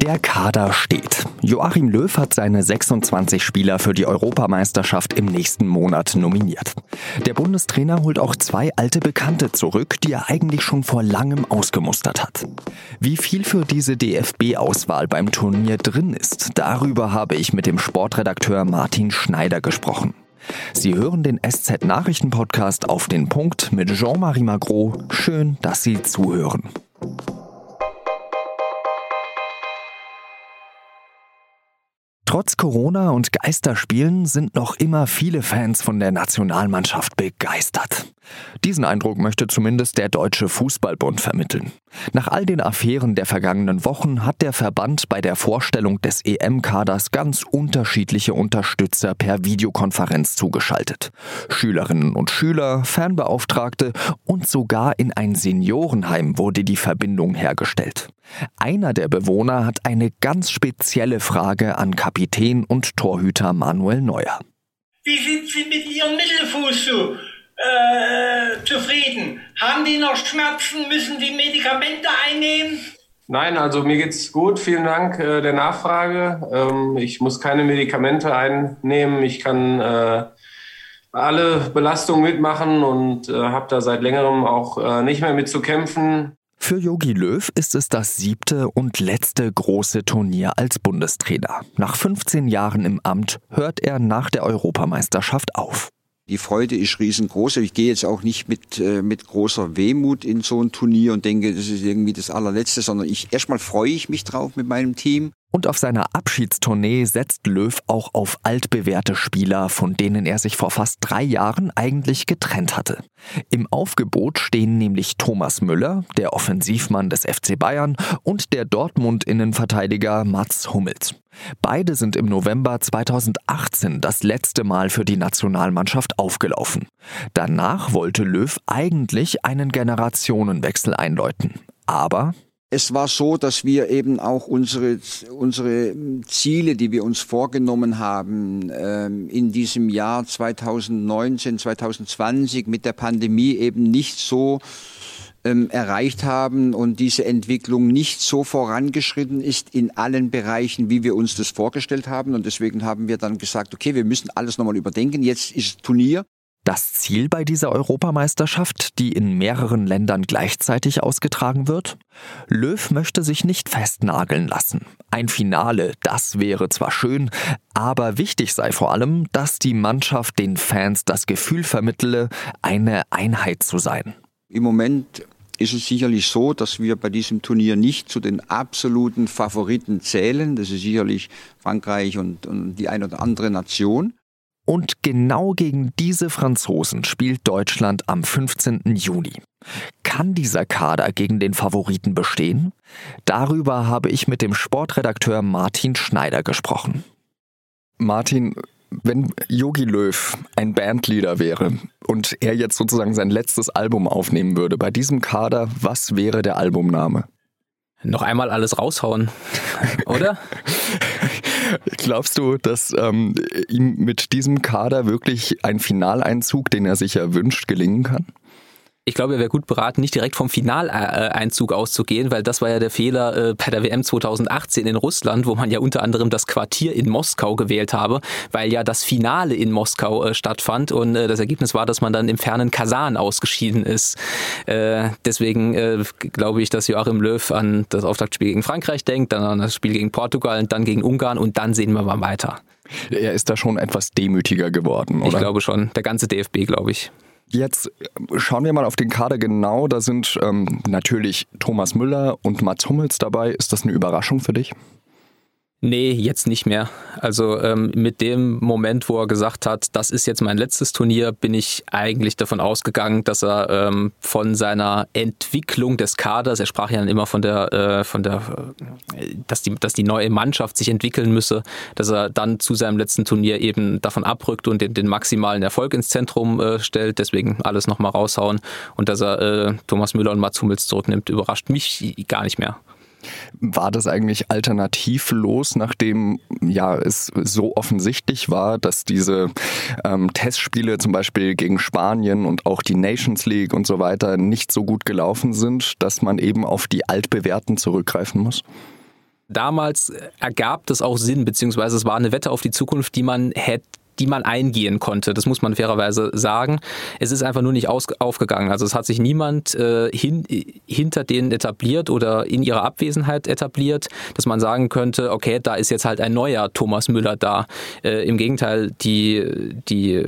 Der Kader steht. Joachim Löw hat seine 26 Spieler für die Europameisterschaft im nächsten Monat nominiert. Der Bundestrainer holt auch zwei alte Bekannte zurück, die er eigentlich schon vor langem ausgemustert hat. Wie viel für diese DFB-Auswahl beim Turnier drin ist, darüber habe ich mit dem Sportredakteur Martin Schneider gesprochen. Sie hören den SZ-Nachrichten-Podcast auf den Punkt mit Jean-Marie Magro. Schön, dass Sie zuhören. Trotz Corona und Geisterspielen sind noch immer viele Fans von der Nationalmannschaft begeistert. Diesen Eindruck möchte zumindest der Deutsche Fußballbund vermitteln. Nach all den Affären der vergangenen Wochen hat der Verband bei der Vorstellung des EM-Kaders ganz unterschiedliche Unterstützer per Videokonferenz zugeschaltet. Schülerinnen und Schüler, Fanbeauftragte und sogar in ein Seniorenheim wurde die Verbindung hergestellt. Einer der Bewohner hat eine ganz spezielle Frage an Kapitän und Torhüter Manuel Neuer. Wie sind Sie mit Ihrem Mittelfuß so? Äh, zufrieden? Haben die noch Schmerzen? Müssen die Medikamente einnehmen? Nein, also mir geht's gut. Vielen Dank äh, der Nachfrage. Ähm, ich muss keine Medikamente einnehmen. Ich kann äh, alle Belastungen mitmachen und äh, habe da seit längerem auch äh, nicht mehr mit zu kämpfen. Für Yogi Löw ist es das siebte und letzte große Turnier als Bundestrainer. Nach 15 Jahren im Amt hört er nach der Europameisterschaft auf. Die Freude ist riesengroß. Ich gehe jetzt auch nicht mit, äh, mit großer Wehmut in so ein Turnier und denke, das ist irgendwie das allerletzte, sondern ich erstmal freue ich mich drauf mit meinem Team. Und auf seiner Abschiedstournee setzt Löw auch auf altbewährte Spieler, von denen er sich vor fast drei Jahren eigentlich getrennt hatte. Im Aufgebot stehen nämlich Thomas Müller, der Offensivmann des FC Bayern, und der Dortmund-Innenverteidiger Mats Hummels. Beide sind im November 2018 das letzte Mal für die Nationalmannschaft aufgelaufen. Danach wollte Löw eigentlich einen Generationenwechsel einläuten. Aber es war so, dass wir eben auch unsere, unsere Ziele, die wir uns vorgenommen haben, ähm, in diesem Jahr 2019, 2020 mit der Pandemie eben nicht so ähm, erreicht haben und diese Entwicklung nicht so vorangeschritten ist in allen Bereichen, wie wir uns das vorgestellt haben. Und deswegen haben wir dann gesagt, okay, wir müssen alles nochmal überdenken. Jetzt ist Turnier. Das Ziel bei dieser Europameisterschaft, die in mehreren Ländern gleichzeitig ausgetragen wird? Löw möchte sich nicht festnageln lassen. Ein Finale, das wäre zwar schön, aber wichtig sei vor allem, dass die Mannschaft den Fans das Gefühl vermittele, eine Einheit zu sein. Im Moment ist es sicherlich so, dass wir bei diesem Turnier nicht zu den absoluten Favoriten zählen. Das ist sicherlich Frankreich und, und die eine oder andere Nation. Und genau gegen diese Franzosen spielt Deutschland am 15. Juni. Kann dieser Kader gegen den Favoriten bestehen? Darüber habe ich mit dem Sportredakteur Martin Schneider gesprochen. Martin, wenn Yogi Löw ein Bandleader wäre und er jetzt sozusagen sein letztes Album aufnehmen würde, bei diesem Kader, was wäre der Albumname? Noch einmal alles raushauen, oder? Glaubst du, dass ähm, ihm mit diesem Kader wirklich ein Finaleinzug, den er sich ja wünscht, gelingen kann? Ich glaube, er wäre gut beraten, nicht direkt vom Finaleinzug auszugehen, weil das war ja der Fehler äh, bei der WM 2018 in Russland, wo man ja unter anderem das Quartier in Moskau gewählt habe, weil ja das Finale in Moskau äh, stattfand und äh, das Ergebnis war, dass man dann im fernen Kasan ausgeschieden ist. deswegen glaube ich, dass Joachim Löw an das Auftaktspiel gegen Frankreich denkt, dann an das Spiel gegen Portugal und dann gegen Ungarn und dann sehen wir mal weiter. Er ist da schon etwas demütiger geworden, oder? Ich glaube schon. Der ganze DFB, glaube ich. Jetzt äh, schauen wir mal auf den Kader genau. Da sind ähm, natürlich Thomas Müller und Mats Hummels dabei. Ist das eine Überraschung für dich? Nee, jetzt nicht mehr. Also ähm, mit dem Moment, wo er gesagt hat, das ist jetzt mein letztes Turnier, bin ich eigentlich davon ausgegangen, dass er ähm, von seiner Entwicklung des Kaders, er sprach ja dann immer von der, äh, von der, äh, dass die, dass die neue Mannschaft sich entwickeln müsse, dass er dann zu seinem letzten Turnier eben davon abrückt und den, den maximalen Erfolg ins Zentrum äh, stellt. Deswegen alles nochmal raushauen und dass er äh, Thomas Müller und Mats Hummels zurücknimmt, überrascht mich gar nicht mehr. War das eigentlich alternativlos, nachdem ja es so offensichtlich war, dass diese ähm, Testspiele zum Beispiel gegen Spanien und auch die Nations League und so weiter nicht so gut gelaufen sind, dass man eben auf die altbewährten zurückgreifen muss? Damals ergab das auch Sinn, beziehungsweise es war eine Wette auf die Zukunft, die man hätte die man eingehen konnte. Das muss man fairerweise sagen. Es ist einfach nur nicht aus, aufgegangen. Also es hat sich niemand äh, hin, hinter denen etabliert oder in ihrer Abwesenheit etabliert, dass man sagen könnte, okay, da ist jetzt halt ein neuer Thomas Müller da. Äh, Im Gegenteil, die, die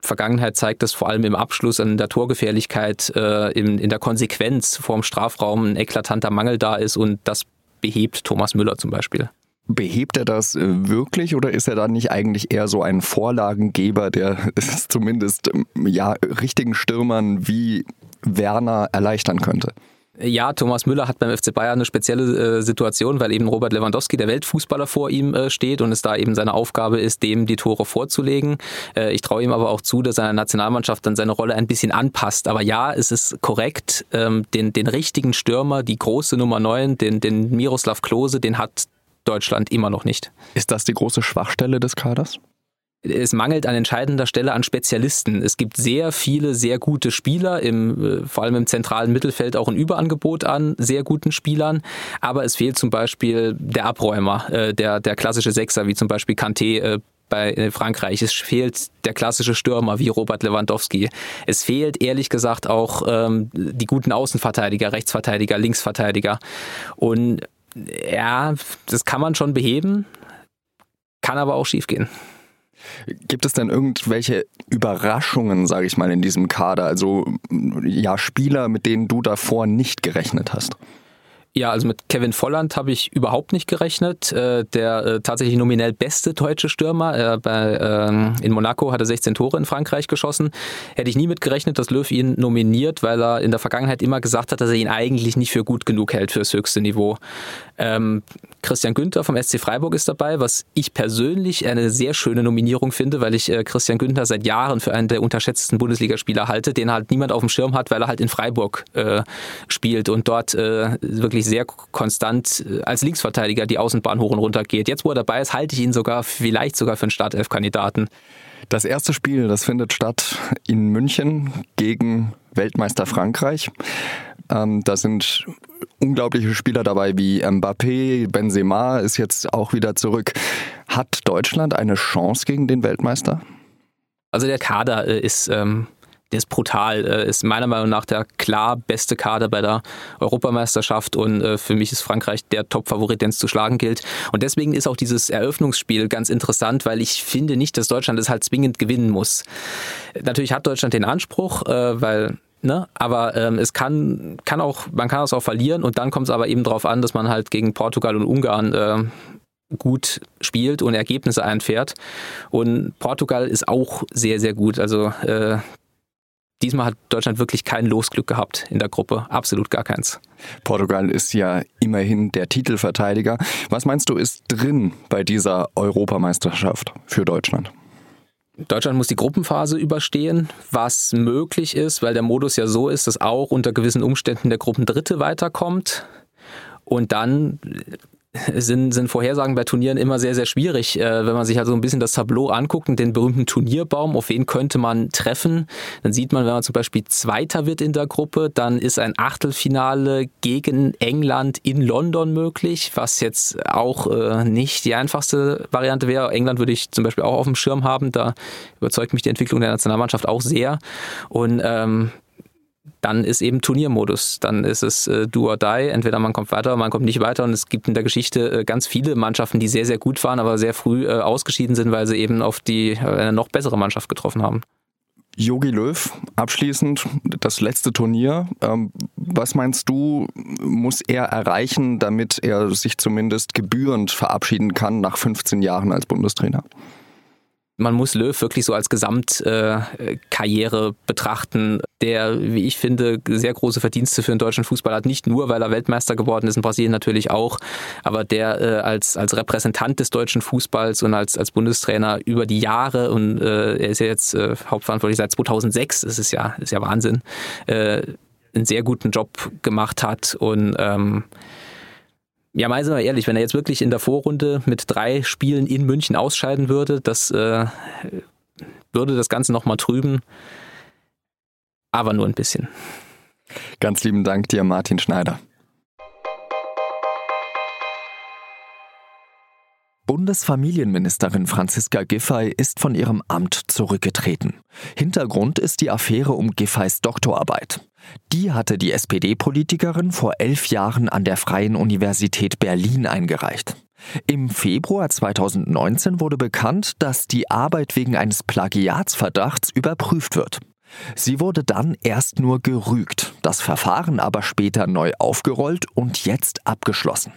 Vergangenheit zeigt, dass vor allem im Abschluss an der Torgefährlichkeit, äh, in, in der Konsequenz vorm Strafraum ein eklatanter Mangel da ist und das behebt Thomas Müller zum Beispiel. Behebt er das äh, wirklich oder ist er dann nicht eigentlich eher so ein Vorlagengeber, der es zumindest ja, richtigen Stürmern wie Werner erleichtern könnte? Ja, Thomas Müller hat beim FC Bayern eine spezielle äh, Situation, weil eben Robert Lewandowski, der Weltfußballer, vor ihm äh, steht und es da eben seine Aufgabe ist, dem die Tore vorzulegen. Äh, ich traue ihm aber auch zu, dass seine Nationalmannschaft dann seine Rolle ein bisschen anpasst. Aber ja, es ist korrekt, ähm, den, den richtigen Stürmer, die große Nummer 9, den, den Miroslav Klose, den hat Deutschland immer noch nicht. Ist das die große Schwachstelle des Kaders? es mangelt an entscheidender Stelle an Spezialisten. Es gibt sehr viele sehr gute Spieler, im, äh, vor allem im zentralen Mittelfeld auch ein Überangebot an sehr guten Spielern, aber es fehlt zum Beispiel der Abräumer, äh, der, der klassische Sechser, wie zum Beispiel Kanté äh, bei Frankreich. Es fehlt der klassische Stürmer wie Robert Lewandowski. Es fehlt ehrlich gesagt auch ähm, die guten Außenverteidiger, Rechtsverteidiger, Linksverteidiger. Und ja, das kann man schon beheben, kann aber auch schiefgehen. Gibt es denn irgendwelche Überraschungen, sage ich mal, in diesem Kader? Also ja, Spieler, mit denen du davor nicht gerechnet hast? Ja, also mit Kevin Volland habe ich überhaupt nicht gerechnet. Äh, der äh, tatsächlich nominell beste deutsche Stürmer. Äh, ähm, in Monaco hat er 16 Tore in Frankreich geschossen. Hätte ich nie mit gerechnet, dass Löw ihn nominiert, weil er in der Vergangenheit immer gesagt hat, dass er ihn eigentlich nicht für gut genug hält fürs höchste Niveau. Ähm, Christian Günther vom SC Freiburg ist dabei, was ich persönlich eine sehr schöne Nominierung finde, weil ich Christian Günther seit Jahren für einen der unterschätzten Bundesligaspieler halte, den halt niemand auf dem Schirm hat, weil er halt in Freiburg spielt und dort äh, wirklich sehr konstant äh, als Linksverteidiger die Außenbahn hoch und runter geht. Jetzt, wo er dabei ist, halte ich ihn sogar vielleicht sogar für einen Startelf-Kandidaten. Das erste Spiel, das findet statt in München gegen Weltmeister Frankreich. Ähm, da sind unglaubliche Spieler dabei wie Mbappé, Benzema ist jetzt auch wieder zurück. Hat Deutschland eine Chance gegen den Weltmeister? Also der Kader äh, ist ähm, der ist brutal, äh, ist meiner Meinung nach der klar beste Kader bei der Europameisterschaft und äh, für mich ist Frankreich der Top-Favorit, den es zu schlagen gilt. Und deswegen ist auch dieses Eröffnungsspiel ganz interessant, weil ich finde nicht, dass Deutschland es halt zwingend gewinnen muss. Natürlich hat Deutschland den Anspruch, äh, weil Ne? Aber ähm, es kann, kann auch, man kann es auch verlieren und dann kommt es aber eben darauf an, dass man halt gegen Portugal und Ungarn äh, gut spielt und Ergebnisse einfährt. Und Portugal ist auch sehr, sehr gut. Also äh, diesmal hat Deutschland wirklich kein Losglück gehabt in der Gruppe. Absolut gar keins. Portugal ist ja immerhin der Titelverteidiger. Was meinst du, ist drin bei dieser Europameisterschaft für Deutschland? Deutschland muss die Gruppenphase überstehen, was möglich ist, weil der Modus ja so ist, dass auch unter gewissen Umständen der Gruppendritte weiterkommt. Und dann sind, sind Vorhersagen bei Turnieren immer sehr, sehr schwierig. Äh, wenn man sich also ein bisschen das Tableau anguckt und den berühmten Turnierbaum, auf wen könnte man treffen, dann sieht man, wenn man zum Beispiel Zweiter wird in der Gruppe, dann ist ein Achtelfinale gegen England in London möglich, was jetzt auch äh, nicht die einfachste Variante wäre. England würde ich zum Beispiel auch auf dem Schirm haben, da überzeugt mich die Entwicklung der Nationalmannschaft auch sehr. Und ähm, dann ist eben Turniermodus. Dann ist es äh, do or die. Entweder man kommt weiter oder man kommt nicht weiter. Und es gibt in der Geschichte äh, ganz viele Mannschaften, die sehr, sehr gut waren, aber sehr früh äh, ausgeschieden sind, weil sie eben auf die äh, eine noch bessere Mannschaft getroffen haben. Jogi Löw, abschließend das letzte Turnier. Ähm, was meinst du, muss er erreichen, damit er sich zumindest gebührend verabschieden kann nach 15 Jahren als Bundestrainer? Man muss Löw wirklich so als Gesamtkarriere äh, betrachten, der, wie ich finde, sehr große Verdienste für den deutschen Fußball hat. Nicht nur, weil er Weltmeister geworden ist, in Brasilien natürlich auch, aber der äh, als, als Repräsentant des deutschen Fußballs und als, als Bundestrainer über die Jahre und äh, er ist ja jetzt äh, hauptverantwortlich seit 2006, das ist ja, ist ja Wahnsinn, äh, einen sehr guten Job gemacht hat und ähm, ja, mal sind wir ehrlich, wenn er jetzt wirklich in der Vorrunde mit drei Spielen in München ausscheiden würde, das äh, würde das Ganze nochmal trüben. Aber nur ein bisschen. Ganz lieben Dank dir, Martin Schneider. Bundesfamilienministerin Franziska Giffey ist von ihrem Amt zurückgetreten. Hintergrund ist die Affäre um Giffeys Doktorarbeit. Die hatte die SPD-Politikerin vor elf Jahren an der Freien Universität Berlin eingereicht. Im Februar 2019 wurde bekannt, dass die Arbeit wegen eines Plagiatsverdachts überprüft wird. Sie wurde dann erst nur gerügt, das Verfahren aber später neu aufgerollt und jetzt abgeschlossen.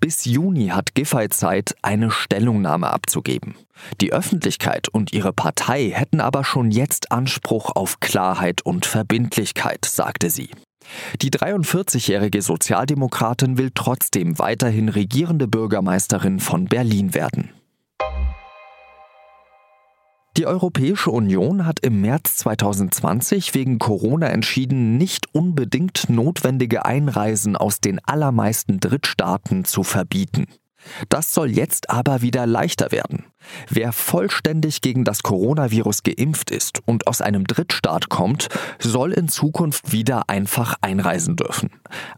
Bis Juni hat Giffey Zeit, eine Stellungnahme abzugeben. Die Öffentlichkeit und ihre Partei hätten aber schon jetzt Anspruch auf Klarheit und Verbindlichkeit, sagte sie. Die 43-jährige Sozialdemokratin will trotzdem weiterhin regierende Bürgermeisterin von Berlin werden. Die Europäische Union hat im März 2020 wegen Corona entschieden, nicht unbedingt notwendige Einreisen aus den allermeisten Drittstaaten zu verbieten. Das soll jetzt aber wieder leichter werden. Wer vollständig gegen das Coronavirus geimpft ist und aus einem Drittstaat kommt, soll in Zukunft wieder einfach einreisen dürfen.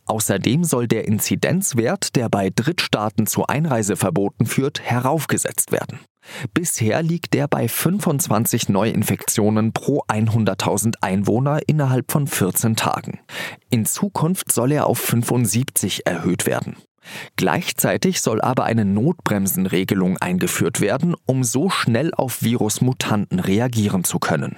Außerdem soll der Inzidenzwert, der bei Drittstaaten zu Einreiseverboten führt, heraufgesetzt werden. Bisher liegt der bei 25 Neuinfektionen pro 100.000 Einwohner innerhalb von 14 Tagen. In Zukunft soll er auf 75 erhöht werden. Gleichzeitig soll aber eine Notbremsenregelung eingeführt werden, um so schnell auf Virusmutanten reagieren zu können.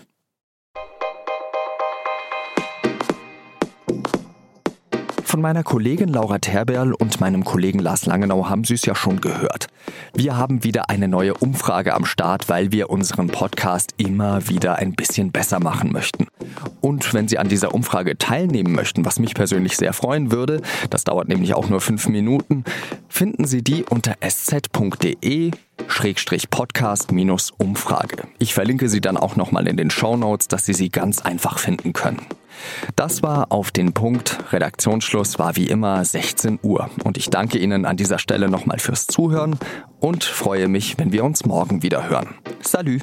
Von meiner Kollegin Laura Terberl und meinem Kollegen Lars Langenau haben Sie es ja schon gehört. Wir haben wieder eine neue Umfrage am Start, weil wir unseren Podcast immer wieder ein bisschen besser machen möchten. Und wenn Sie an dieser Umfrage teilnehmen möchten, was mich persönlich sehr freuen würde, das dauert nämlich auch nur fünf Minuten, finden Sie die unter sz.de Podcast-Umfrage. Ich verlinke sie dann auch nochmal in den Show Notes, dass Sie sie ganz einfach finden können. Das war auf den Punkt. Redaktionsschluss war wie immer 16 Uhr. Und ich danke Ihnen an dieser Stelle nochmal fürs Zuhören und freue mich, wenn wir uns morgen wieder hören. Salü!